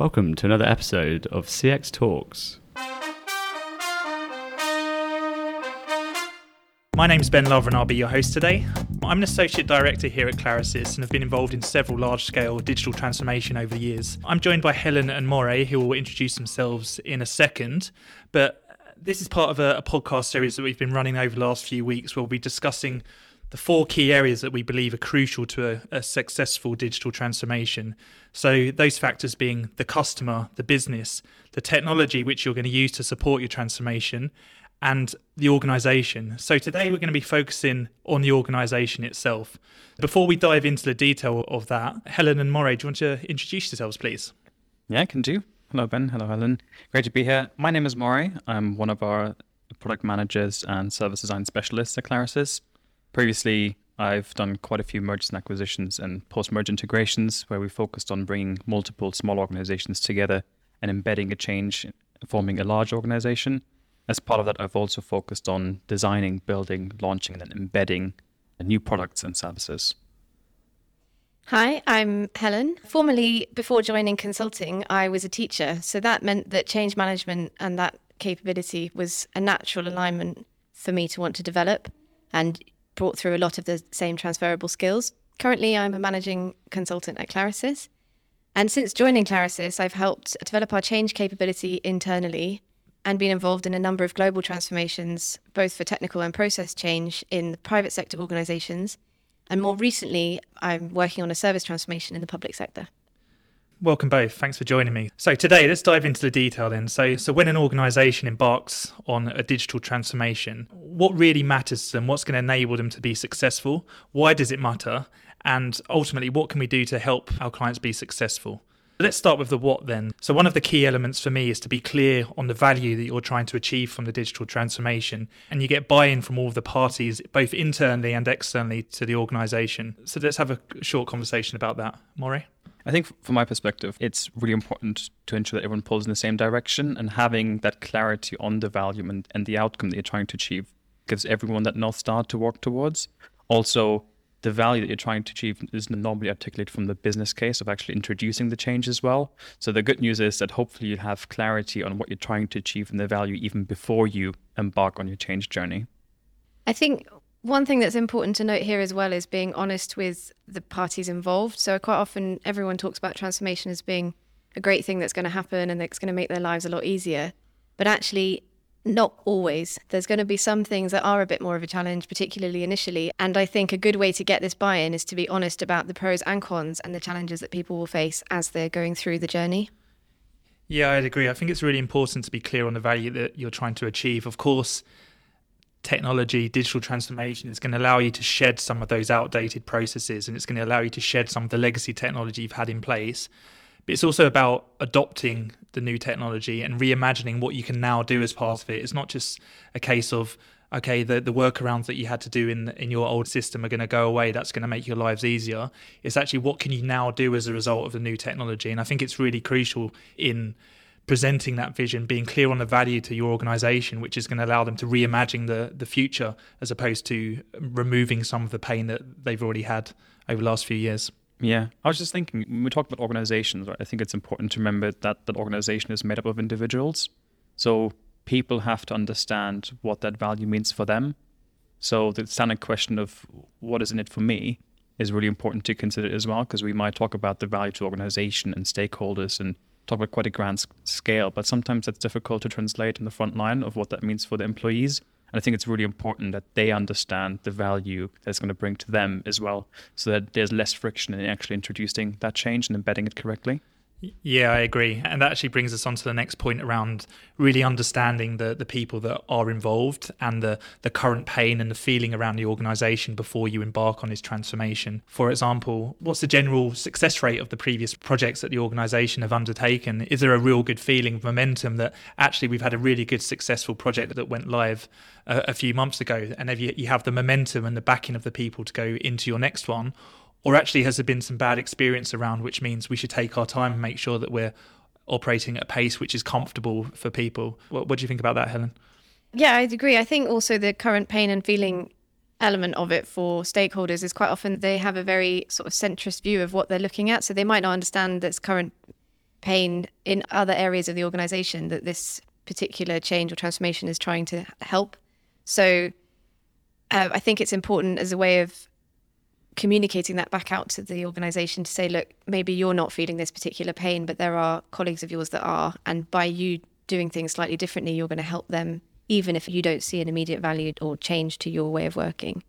Welcome to another episode of CX Talks. My name's Ben Lover and I'll be your host today. I'm an associate director here at Clarasys and have been involved in several large scale digital transformation over the years. I'm joined by Helen and Moray, who will introduce themselves in a second. But this is part of a, a podcast series that we've been running over the last few weeks where we'll be discussing the four key areas that we believe are crucial to a, a, successful digital transformation. So, those factors being the customer, the business, the technology which you're going to use to support your transformation, and the organization. So today we're going to be focusing on the organization itself. Before we dive into the detail of that, Helen and Moray, do you want to introduce yourselves, please? Yeah, I can do. Hello, Ben. Hello, Helen. Great to be here. My name is Moray. I'm one of our product managers and service design specialists at Clarasys. Previously, I've done quite a few mergers and acquisitions and post-merge integrations where we focused on bringing multiple small organizations together and embedding a change, forming a large organization as part of that, I've also focused on designing, building, launching, and then embedding new products and services. Hi, I'm Helen. Formerly, before joining consulting, I was a teacher. So that meant that change management and that capability was a natural alignment for me to want to develop and brought through a lot of the same transferable skills. Currently, I'm a managing consultant at Clarasys. And since joining Clarasys, I've helped develop our change capability internally and been involved in a number of global transformations, both for technical and process change in private sector organizations. And more recently, I'm working on a service transformation in the public sector. Welcome both. Thanks for joining me. So today, let's dive into the detail then. So, so when an organisation embarks on a digital transformation, what really matters to them? What's going to enable them to be successful? Why does it matter? And ultimately, what can we do to help our clients be successful? Let's start with the what then. So, one of the key elements for me is to be clear on the value that you're trying to achieve from the digital transformation. And you get buy in from all of the parties, both internally and externally to the organization. So, let's have a short conversation about that. Moray? I think from my perspective, it's really important to ensure that everyone pulls in the same direction and having that clarity on the value and, and the outcome that you're trying to achieve gives everyone that North Star to work towards. Also, the value that you're trying to achieve is normally articulated from the business case of actually introducing the change as well. So the good news is that hopefully you have clarity on what you're trying to achieve and the value even before you embark on your change journey. I think one thing that's important to note here as well is being honest with the parties involved. So quite often everyone talks about transformation as being a great thing that's going to happen and that's going to make their lives a lot easier. But actually not always. There's going to be some things that are a bit more of a challenge, particularly initially. And I think a good way to get this buy in is to be honest about the pros and cons and the challenges that people will face as they're going through the journey. Yeah, I'd agree. I think it's really important to be clear on the value that you're trying to achieve. Of course, technology, digital transformation is going to allow you to shed some of those outdated processes and it's going to allow you to shed some of the legacy technology you've had in place. But it's also about adopting the new technology and reimagining what you can now do as part of it. It's not just a case of okay, the, the workarounds that you had to do in in your old system are going to go away. That's going to make your lives easier. It's actually what can you now do as a result of the new technology. And I think it's really crucial in presenting that vision, being clear on the value to your organization, which is going to allow them to reimagine the, the future as opposed to removing some of the pain that they've already had over the last few years. Yeah, I was just thinking when we talk about organizations, right, I think it's important to remember that that organization is made up of individuals. So people have to understand what that value means for them. So the standard question of what is in it for me is really important to consider as well, because we might talk about the value to organization and stakeholders and talk about quite a grand scale, but sometimes that's difficult to translate in the front line of what that means for the employees. And I think it's really important that they understand the value that it's going to bring to them as well, so that there's less friction in actually introducing that change and embedding it correctly. Yeah, I agree. And that actually brings us on to the next point around really understanding the, the people that are involved and the, the current pain and the feeling around the organization before you embark on this transformation. For example, what's the general success rate of the previous projects that the organization have undertaken? Is there a real good feeling of momentum that actually we've had a really good successful project that went live a, a few months ago? And if you, you have the momentum and the backing of the people to go into your next one, or actually has there been some bad experience around, which means we should take our time and make sure that we're operating at a pace which is comfortable for people? What, what do you think about that, Helen? Yeah, I'd agree. I think also the current pain and feeling element of it for stakeholders is quite often they have a very sort of centrist view of what they're looking at. So they might not understand this current pain in other areas of the organization that this particular change or transformation is trying to help. So uh, I think it's important as a way of communicating that back out to the organization to say, look, maybe you're not feeling this particular pain, but there are colleagues of yours that are. And by you doing things slightly differently, you're going to help them, even if you don't see an immediate value or change to your way of working.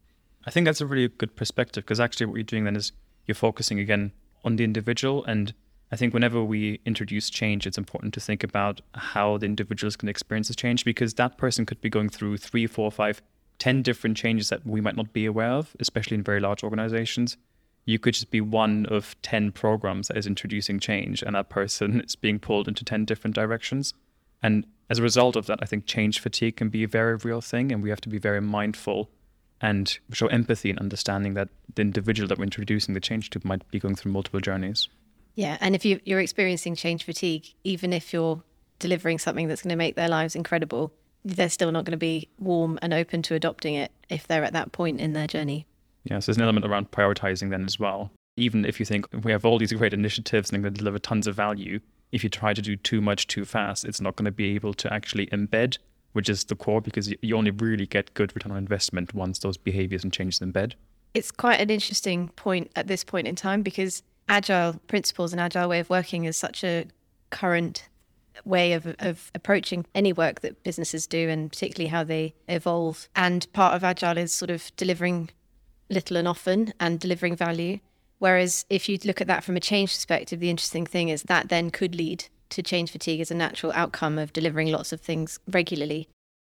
I think that's a really good perspective because actually, what you're doing then is you're focusing again on the individual. And I think whenever we introduce change, it's important to think about how the individuals can experience this change because that person could be going through three, four, five 10 different changes that we might not be aware of, especially in very large organizations. You could just be one of 10 programs that is introducing change, and that person is being pulled into 10 different directions. And as a result of that, I think change fatigue can be a very real thing, and we have to be very mindful and show empathy and understanding that the individual that we're introducing the change to might be going through multiple journeys. Yeah, and if you, you're experiencing change fatigue, even if you're delivering something that's going to make their lives incredible, they're still not going to be warm and open to adopting it if they're at that point in their journey. Yeah, so there's an element around prioritizing then as well. Even if you think we have all these great initiatives and they're going to deliver tons of value, if you try to do too much too fast, it's not going to be able to actually embed, which is the core, because you only really get good return on investment once those behaviors and changes embed. It's quite an interesting point at this point in time because agile principles and agile way of working is such a current way of, of approaching any work that businesses do and particularly how they evolve. And part of Agile is sort of delivering little and often and delivering value. Whereas if you look at that from a change perspective, the interesting thing is that then could lead to change fatigue as a natural outcome of delivering lots of things regularly.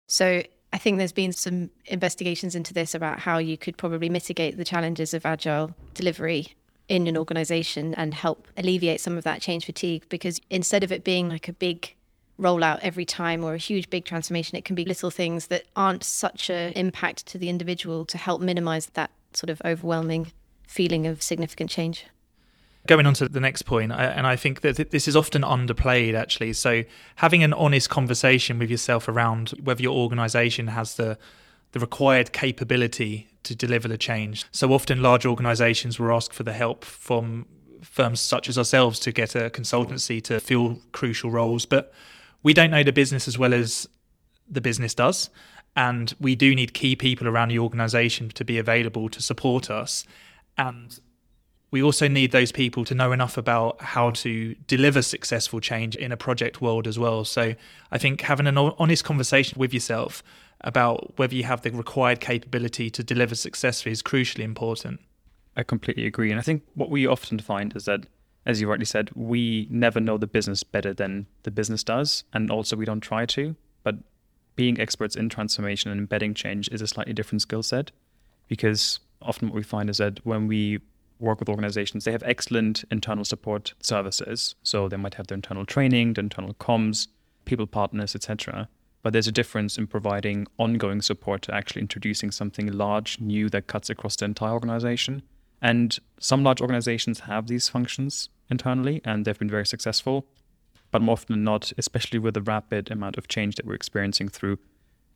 So I think there's been some investigations into this about how you could probably mitigate the challenges of agile delivery in an organization and help alleviate some of that change fatigue because instead of it being like a big rollout every time or a huge big transformation it can be little things that aren't such an impact to the individual to help minimize that sort of overwhelming feeling of significant change going on to the next point, and I think that this is often underplayed actually. So, having an honest conversation with yourself around whether your organization has the the required capability to deliver the change. So often, large organizations will ask for the help from firms such as ourselves to get a consultancy to fill crucial roles. But we don't know the business as well as the business does. And we do need key people around the organization to be available to support us. And we also need those people to know enough about how to deliver successful change in a project world as well. So I think having an honest conversation with yourself about whether you have the required capability to deliver successfully is crucially important. I completely agree. And I think what we often find is that, as you rightly said, we never know the business better than the business does. And also, we don't try to. But being experts in transformation and embedding change is a slightly different skill set because often what we find is that when we work with organizations, they have excellent internal support services. So they might have their internal training, their internal comms, people partners, etc. But there's a difference in providing ongoing support to actually introducing something large, new that cuts across the entire organization. And some large organizations have these functions internally and they've been very successful. But more often than not, especially with the rapid amount of change that we're experiencing through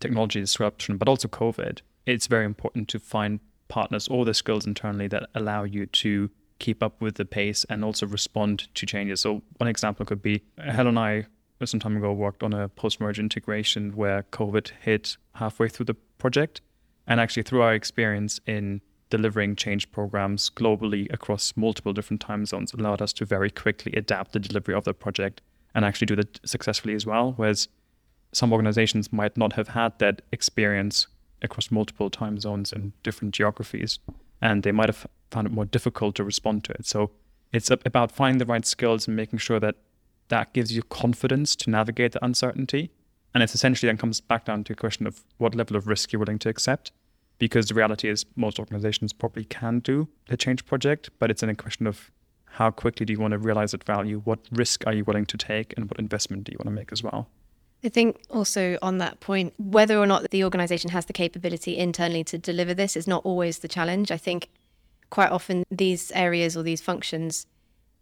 technology disruption, but also COVID, it's very important to find partners or the skills internally that allow you to keep up with the pace and also respond to changes. So, one example could be Helen and I some time ago worked on a post-merge integration where COVID hit halfway through the project. And actually, through our experience in delivering change programs globally across multiple different time zones, allowed us to very quickly adapt the delivery of the project and actually do that successfully as well. Whereas some organizations might not have had that experience across multiple time zones and different geographies, and they might have found it more difficult to respond to it. So it's about finding the right skills and making sure that that gives you confidence to navigate the uncertainty. And it essentially then comes back down to a question of what level of risk you're willing to accept. Because the reality is, most organizations probably can do a change project, but it's in a question of how quickly do you want to realize that value? What risk are you willing to take? And what investment do you want to make as well? I think also on that point, whether or not the organization has the capability internally to deliver this is not always the challenge. I think quite often these areas or these functions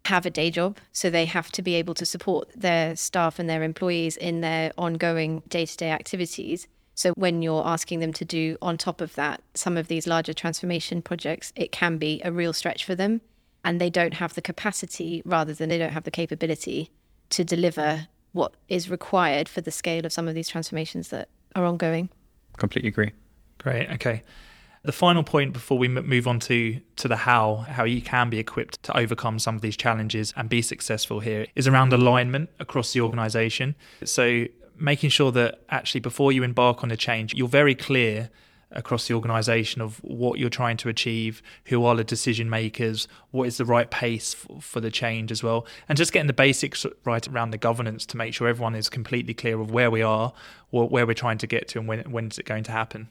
have a day job, so they have to be able to support their staff and their employees in their ongoing day to day activities. So, when you're asking them to do on top of that some of these larger transformation projects, it can be a real stretch for them. And they don't have the capacity rather than they don't have the capability to deliver what is required for the scale of some of these transformations that are ongoing. Completely agree. Great. Okay. The final point before we move on to to the how, how you can be equipped to overcome some of these challenges and be successful here is around alignment across the organization. So making sure that actually before you embark on a change, you're very clear across the organization of what you're trying to achieve, who are the decision makers, what is the right pace for, for, the change as well, and just getting the basics right around the governance to make sure everyone is completely clear of where we are, where we're trying to get to, and when when is it going to happen.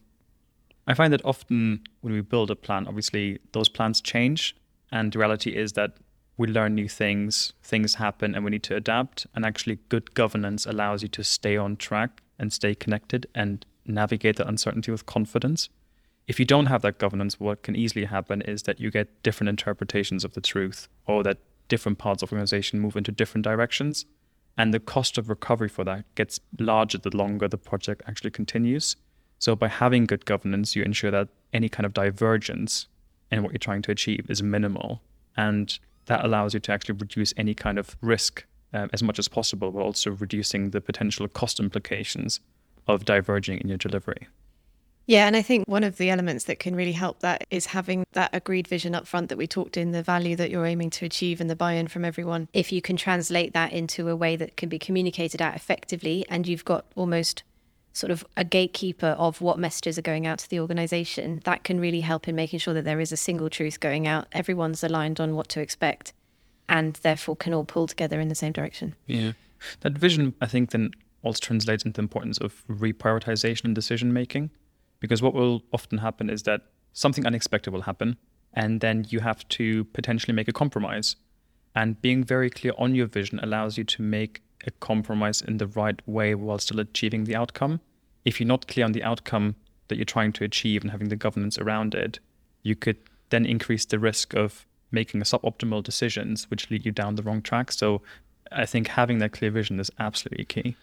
I find that often when we build a plan, obviously those plans change, and the reality is that we learn new things, things happen, and we need to adapt. And actually, good governance allows you to stay on track and stay connected and navigate that uncertainty with confidence. If you don't have that governance, what can easily happen is that you get different interpretations of the truth, or that different parts of the organization move into different directions. And the cost of recovery for that gets larger the longer the project actually continues. So by having good governance, you ensure that any kind of divergence in what you're trying to achieve is minimal. And that allows you to actually reduce any kind of risk uh, as much as possible, but also reducing the potential cost implications of diverging in your delivery. Yeah, and I think one of the elements that can really help that is having that agreed vision up front that we talked in, the value that you're aiming to achieve and the buy in from everyone. If you can translate that into a way that can be communicated out effectively and you've got almost sort of a gatekeeper of what messages are going out to the organization, that can really help in making sure that there is a single truth going out. Everyone's aligned on what to expect and therefore can all pull together in the same direction. Yeah. That vision, I think, then also translates into the importance of reprioritization and decision making. Because what will often happen is that something unexpected will happen, and then you have to potentially make a compromise. And being very clear on your vision allows you to make a compromise in the right way while still achieving the outcome. If you're not clear on the outcome that you're trying to achieve and having the governance around it, you could then increase the risk of making suboptimal decisions which lead you down the wrong track. So I think having that clear vision is absolutely key.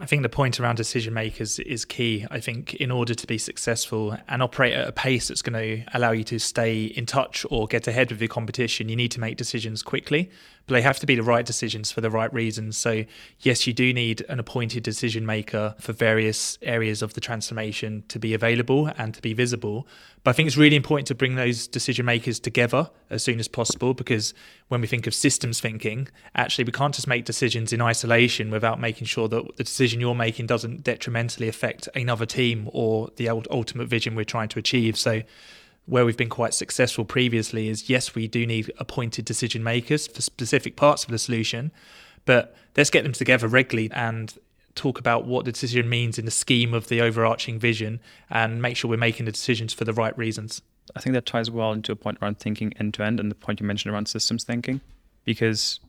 I think the point around decision makers is key. I think in order to be successful and operate at a pace that's going to allow you to stay in touch or get ahead of your competition, you need to make decisions quickly, but they have to be the right decisions for the right reasons. So, yes, you do need an appointed decision maker for various areas of the transformation to be available and to be visible. But I think it's really important to bring those decision makers together as soon as possible because when we think of systems thinking, actually, we can't just make decisions in isolation without making sure that the decision you're making doesn't detrimentally affect another team or the ultimate vision we're trying to achieve. So, where we've been quite successful previously is yes, we do need appointed decision makers for specific parts of the solution, but let's get them together regularly and talk about what the decision means in the scheme of the overarching vision and make sure we're making the decisions for the right reasons. I think that ties well into a point around thinking end to end and the point you mentioned around systems thinking, because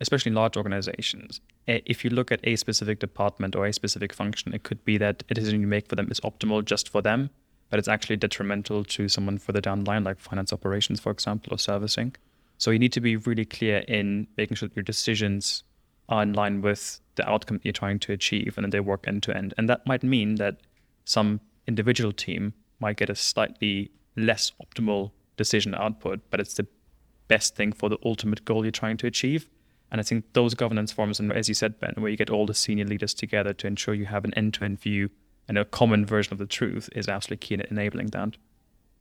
especially in large organizations, if you look at a specific department or a specific function, it could be that a decision you make for them is optimal just for them, but it's actually detrimental to someone further down the line, like finance operations, for example, or servicing. So you need to be really clear in making sure that your decisions are in line with the outcome you're trying to achieve and then they work end to end. And that might mean that some individual team might get a slightly less optimal decision output, but it's the best thing for the ultimate goal you're trying to achieve. And I think those governance forums, and as you said, Ben, where you get all the senior leaders together to ensure you have an end to end view and a common version of the truth, is absolutely key in enabling that.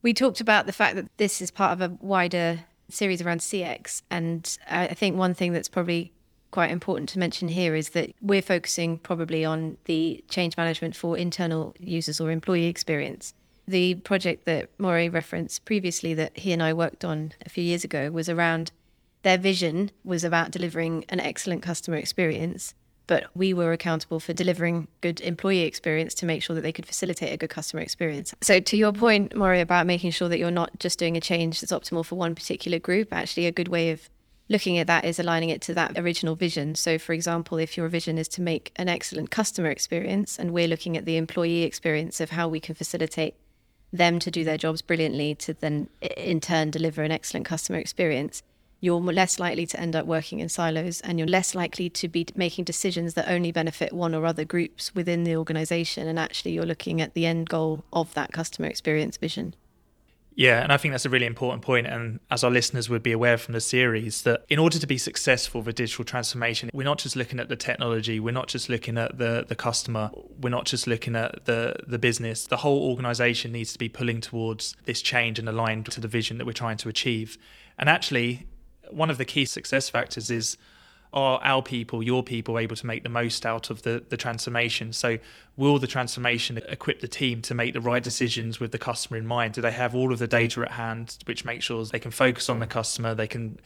We talked about the fact that this is part of a wider series around CX. And I think one thing that's probably quite important to mention here is that we're focusing probably on the change management for internal users or employee experience. The project that Moray referenced previously that he and I worked on a few years ago was around their vision was about delivering an excellent customer experience, but we were accountable for delivering good employee experience to make sure that they could facilitate a good customer experience. So to your point, Moray, about making sure that you're not just doing a change that's optimal for one particular group, actually a good way of looking at that is aligning it to that original vision. So, for example, if your vision is to make an excellent customer experience, and we're looking at the employee experience of how we can facilitate them to do their jobs brilliantly to then in turn deliver an excellent customer experience, you're less likely to end up working in silos and you're less likely to be making decisions that only benefit one or other groups within the organization. And actually, you're looking at the end goal of that customer experience vision. Yeah, and I think that's a really important point. And as our listeners would be aware from the series, that in order to be successful with digital transformation, we're not just looking at the technology, we're not just looking at the, the customer, we're not just looking at the, the business. The whole organization needs to be pulling towards this change and aligned to the vision that we're trying to achieve. And actually, one of the key success factors is are our people, your people, able to make the most out of the, the transformation? So, will the transformation equip the team to make the right decisions with the customer in mind? Do they have all of the data at hand, which makes sure they can focus on the customer, they can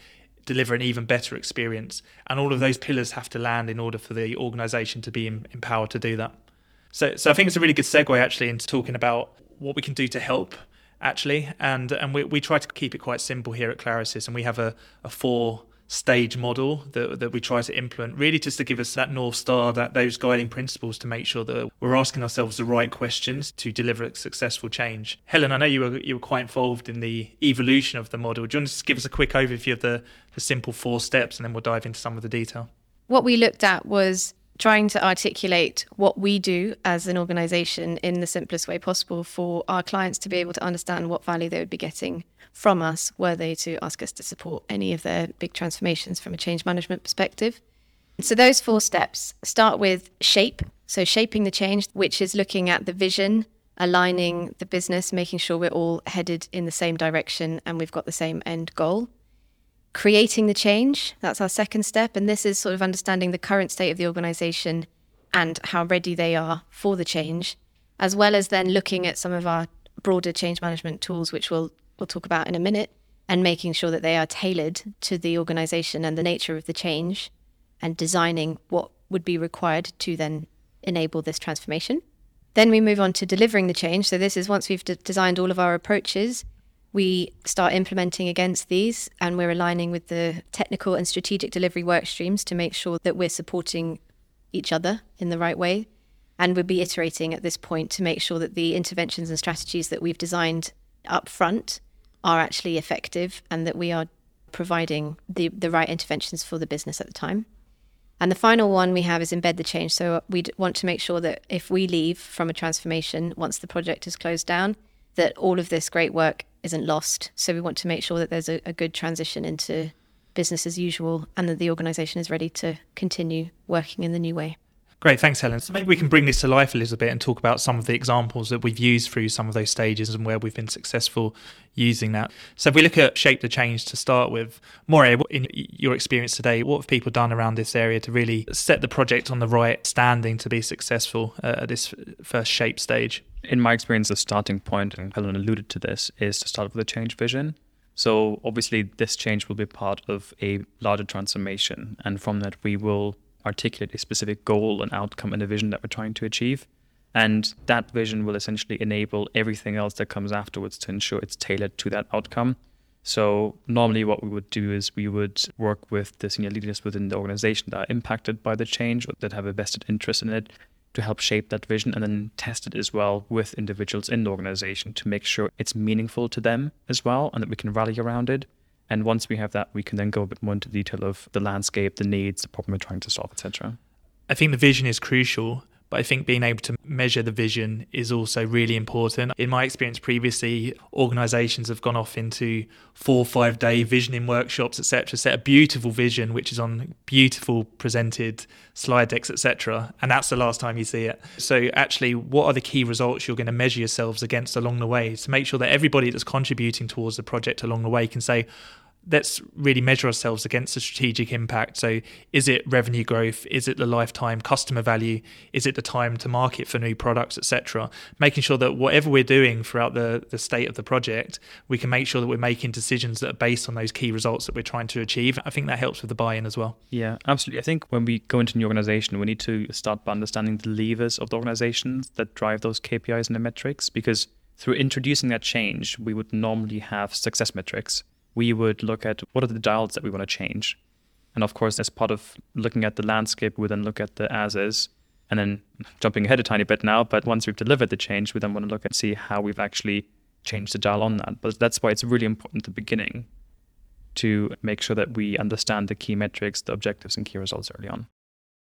deliver an even better experience? And all of those pillars have to land in order for the organization to be empowered to do that. So, so I think it's a really good segue actually into talking about what we can do to help actually and and we, we try to keep it quite simple here at Clarasys and we have a, a four stage model that, that we try to implement, really just to give us that North Star, that those guiding principles to make sure that we're asking ourselves the right questions to deliver a successful change. Helen, I know you were you were quite involved in the evolution of the model. Do you want to just give us a quick overview of the, the simple four steps and then we'll dive into some of the detail? What we looked at was trying to articulate what we do as an organization in the simplest way possible for our clients to be able to understand what value they would be getting from us were they to ask us to support any of their big transformations from a change management perspective. So, those four steps start with shape. So, shaping the change, which is looking at the vision, aligning the business, making sure we're all headed in the same direction and we've got the same end goal. Creating the change, that's our second step. And this is sort of understanding the current state of the organization and how ready they are for the change, as well as then looking at some of our broader change management tools, which we'll we'll talk about in a minute, and making sure that they are tailored to the organization and the nature of the change and designing what would be required to then enable this transformation. Then we move on to delivering the change. So, this is once we've de- designed all of our approaches, we start implementing against these and we're aligning with the technical and strategic delivery work streams to make sure that we're supporting each other in the right way. And we'll be iterating at this point to make sure that the interventions and strategies that we've designed up front are actually effective and that we are providing the, the right interventions for the business at the time. And the final one we have is embed the change. So we want to make sure that if we leave from a transformation once the project is closed down, that all of this great work isn't lost. So we want to make sure that there's a, a good transition into business as usual and that the organization is ready to continue working in the new way. Great, thanks, Helen. So maybe we can bring this to life a little bit and talk about some of the examples that we've used through some of those stages and where we've been successful using that. So if we look at shape the change to start with, Moray, in your experience today, what have people done around this area to really set the project on the right standing to be successful uh, at this first shape stage? In my experience, the starting point, and Helen alluded to this, is to start with a change vision. So obviously, this change will be part of a larger transformation, and from that, we will articulate a specific goal and outcome and a vision that we're trying to achieve. And that vision will essentially enable everything else that comes afterwards to ensure it's tailored to that outcome. So, normally, what we would do is we would work with the senior leaders within the organization that are impacted by the change or that have a vested interest in it to help shape that vision and then test it as well with individuals in the organization to make sure it's meaningful to them as well and that we can rally around it. And once we have that, we can then go a bit more into detail of the landscape, the needs, the problem we're trying to solve, etc. I think the vision is crucial, but I think being able to measure the vision is also really important. In my experience previously, organizations have gone off into four or five day visioning workshops, etc., set a beautiful vision, which is on beautiful presented slide decks, etc. And that's the last time you see it. So, actually, what are the key results you're going to measure yourselves against along the way to make sure that everybody that's contributing towards the project along the way can say, let's really measure ourselves against the strategic impact. So, is it revenue growth? Is it the lifetime customer value? Is it the time to market for new products, etc.? Making sure that whatever we're doing throughout the, the state of the project, we can make sure that we're making decisions that are based on those key results that we're trying to achieve. I think that helps with the buy in as well. Yeah, absolutely. I think when we go into an organization, we need to start by understanding the levers of the organizations that drive those KPIs and the metrics because through introducing that change, we would normally have success metrics we would look at what are the dials that we want to change. And of course, as part of looking at the landscape, we then look at the as is. And then jumping ahead a tiny bit now, but once we've delivered the change, we then want to look and see how we've actually changed the dial on that. But that's why it's really important at the beginning to make sure that we understand the key metrics, the objectives, and key results early on.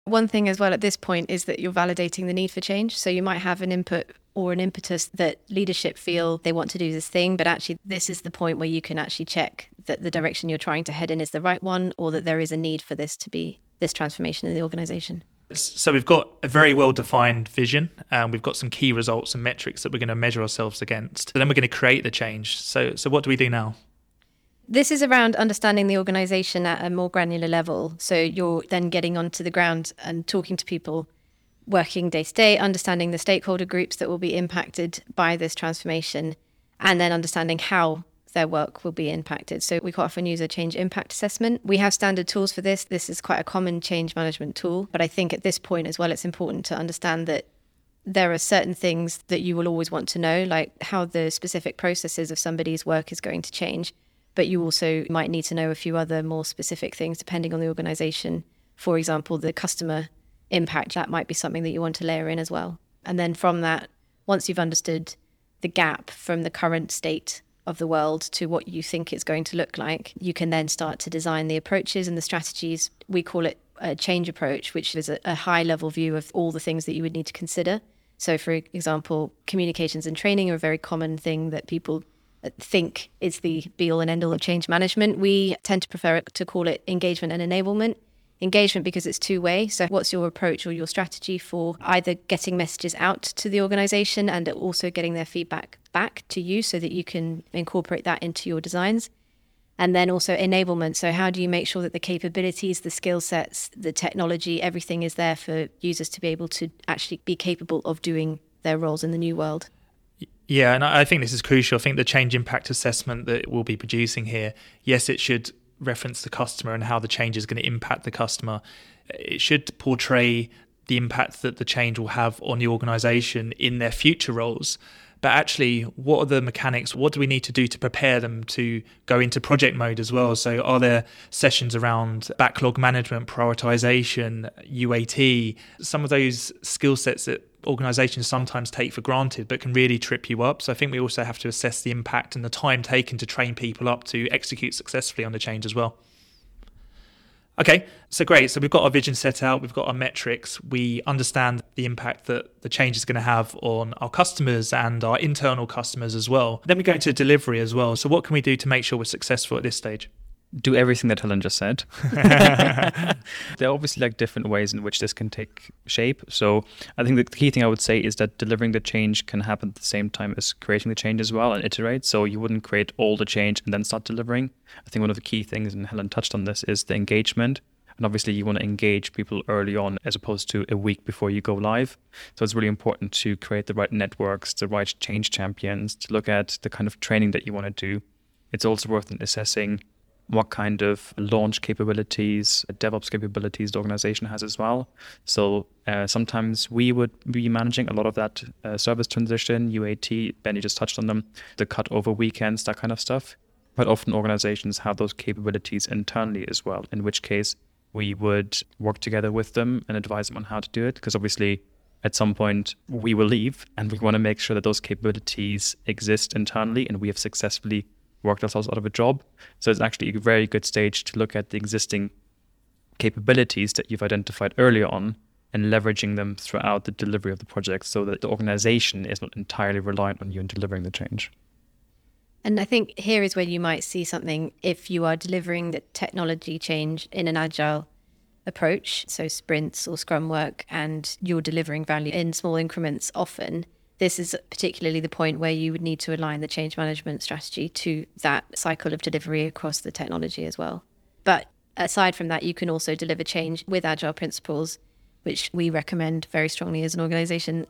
One thing as well at this point is that you're validating the need for change. So you might have an input or an impetus that leadership feel they want to do this thing, but actually, this is the point where you can actually check that the direction you're trying to head in is the right one or that there is a need for this to be this transformation in the organization. So we've got a very well defined vision and we've got some key results and metrics that we're going to measure ourselves against. Then we're going to create the change. So so what do we do now? This is around understanding the organization at a more granular level. So you're then getting onto the ground and talking to people working day to day, understanding the stakeholder groups that will be impacted by this transformation, and then understanding how their work will be impacted. So we quite often use a change impact assessment. We have standard tools for this. This is quite a common change management tool. But I think at this point as well, it's important to understand that there are certain things that you will always want to know, like how the specific processes of somebody's work is going to change. But you also might need to know a few other more specific things depending on the organization. For example, the customer impact, that might be something that you want to layer in as well. And then from that, once you've understood the gap from the current state of the world to what you think it's going to look like, you can then start to design the approaches and the strategies. We call it a change approach, which is a, a high level view of all the things that you would need to consider. So, for example, communications and training are a very common thing that people think is the be all and end all of change management. We tend to prefer to call it engagement and enablement engagement because it's two way. So, what's your approach or your strategy for either getting messages out to the organization and also getting their feedback back to you so that you can incorporate that into your designs? And then also enablement. So, how do you make sure that the capabilities, the skill sets, the technology, everything is there for users to be able to actually be capable of doing their roles in the new world? Yeah, and I think this is crucial. I think the change impact assessment that we'll be producing here, yes, it should reference the customer and how the change is going to impact the customer. It should portray the impact that the change will have on the organization in their future roles. But actually, what are the mechanics? What do we need to do to prepare them to go into project mode as well? So, are there sessions around backlog management, prioritization, UAT, some of those skill sets that organizations sometimes take for granted but can really trip you up. So I think we also have to assess the impact and the time taken to train people up to execute successfully on the change as well. Okay, so great. So we've got our vision set out, we've got our metrics, we understand the impact that the change is going to have on our customers and our internal customers as well. Then we go into delivery as well. So, what can we do to make sure we're successful at this stage? Do everything that Helen just said. there are obviously like different ways in which this can take shape. So I think the key thing I would say is that delivering the change can happen at the same time as creating the change as well and iterate. So you wouldn't create all the change and then start delivering. I think one of the key things, and Helen touched on this, is the engagement. And obviously, you want to engage people early on as opposed to a week before you go live. So it's really important to create the right networks, the right change champions, to look at the kind of training that you want to do. It's also worth assessing what kind of launch capabilities, DevOps capabilities the organization has as well. So uh, sometimes we would be managing a lot of that uh, service transition, UAT, Benny just touched on them, the cut over weekends, that kind of stuff. But often organizations have those capabilities internally as well, in which case we would work together with them and advise them on how to do it. Because obviously, at some point, we will leave and we want to make sure that those capabilities exist internally and we have successfully worked ourselves out of a job. So it's actually a very good stage to look at the existing capabilities that you've identified earlier on and leveraging them throughout the delivery of the project so that the organization is not entirely reliant on you in delivering the change. And I think here is where you might see something if you are delivering the technology change in an agile approach, so sprints or scrum work, and you're delivering value in small increments often this is particularly the point where you would need to align the change management strategy to that cycle of delivery across the technology as well. But aside from that, you can also deliver change with agile principles, which we recommend very strongly as an organization.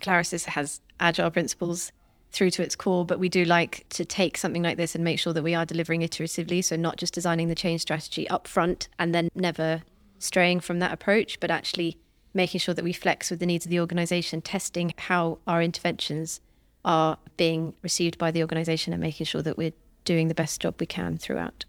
Clarasys has agile principles through to its core, but we do like to take something like this and make sure that we are delivering iteratively. So, not just designing the change strategy up front and then never straying from that approach, but actually making sure that we flex with the needs of the organization, testing how our interventions are being received by the organization and making sure that we're doing the best job we can throughout.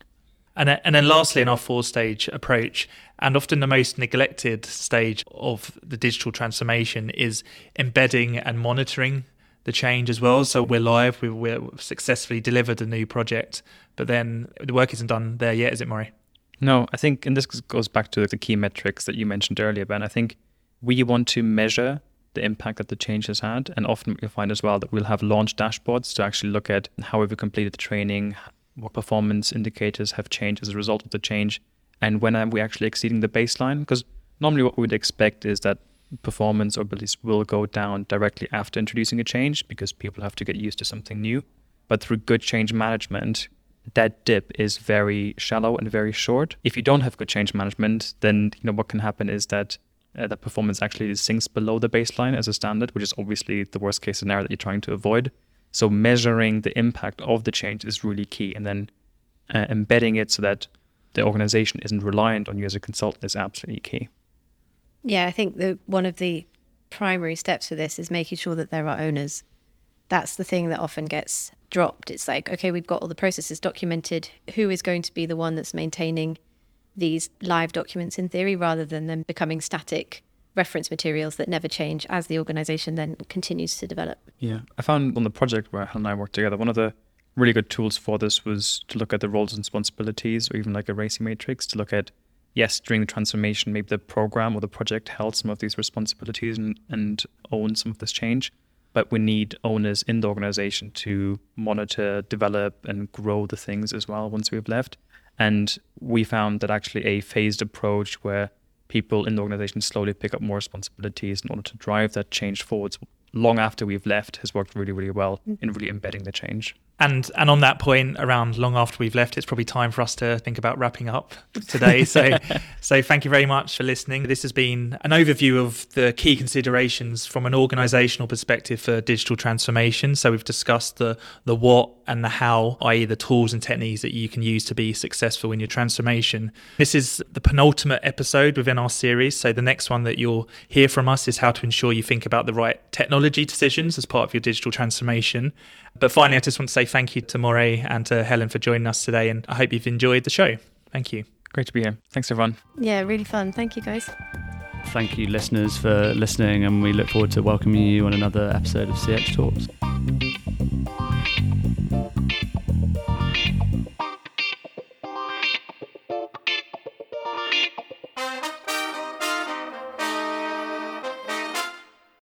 And, uh, and then lastly, in our four stage approach, and often the most neglected stage of the digital transformation is embedding and monitoring the change as well. So we're live, we've, we've successfully delivered a new project, but then the work isn't done there yet, is it, Moray? No, I think, and this goes back to the key metrics that you mentioned earlier, Ben. I think we want to measure the impact that the change has had. And often you'll find as well that we'll have launch dashboards to actually look at how have we completed the training, what performance indicators have changed as a result of the change, and when are we actually exceeding the baseline? Because normally what we'd expect is that performance or abilities will go down directly after introducing a change because people have to get used to something new. But through good change management, that dip is very shallow and very short. If you don't have good change management, then you know what can happen is that uh, that performance actually sinks below the baseline as a standard, which is obviously the worst case scenario that you're trying to avoid. So measuring the impact of the change is really key, and then uh, embedding it so that the organization isn't reliant on you as a consultant is absolutely key. Yeah, I think the one of the primary steps for this is making sure that there are owners. That's the thing that often gets dropped. It's like, okay, we've got all the processes documented. Who is going to be the one that's maintaining these live documents in theory rather than them becoming static reference materials that never change as the organization then continues to develop? Yeah. I found on the project where Helen and I worked together, one of the really good tools for this was to look at the roles and responsibilities or even like a RACI matrix to look at yes, during the transformation, maybe the program or the project held some of these responsibilities and, and owned some of this change. But we need owners in the organization to monitor, develop, and grow the things as well once we've left. And we found that actually a phased approach where people in the organization slowly pick up more responsibilities in order to drive that change forwards long after we've left has worked really, really well in mm-hmm. really embedding the change. And and on that point, around long after we've left, it's probably time for us to think about wrapping up today. So, so thank you very much for listening. This has been an overview of the key considerations from an organisational perspective for digital transformation. So we've discussed the the what and the how, i.e., the tools and techniques that you can use to be successful in your transformation. This is the penultimate episode within our series. So the next one that you'll hear from us is how to ensure you think about the right technology decisions as part of your digital transformation. But finally, I just want to say thank you to Moray and to Helen for joining us today. And I hope you've enjoyed the show. Thank you. Great to be here. Thanks, everyone. Yeah, really fun. Thank you, guys. Thank you, listeners, for listening, and we look forward to welcoming you on another episode of CX Talks.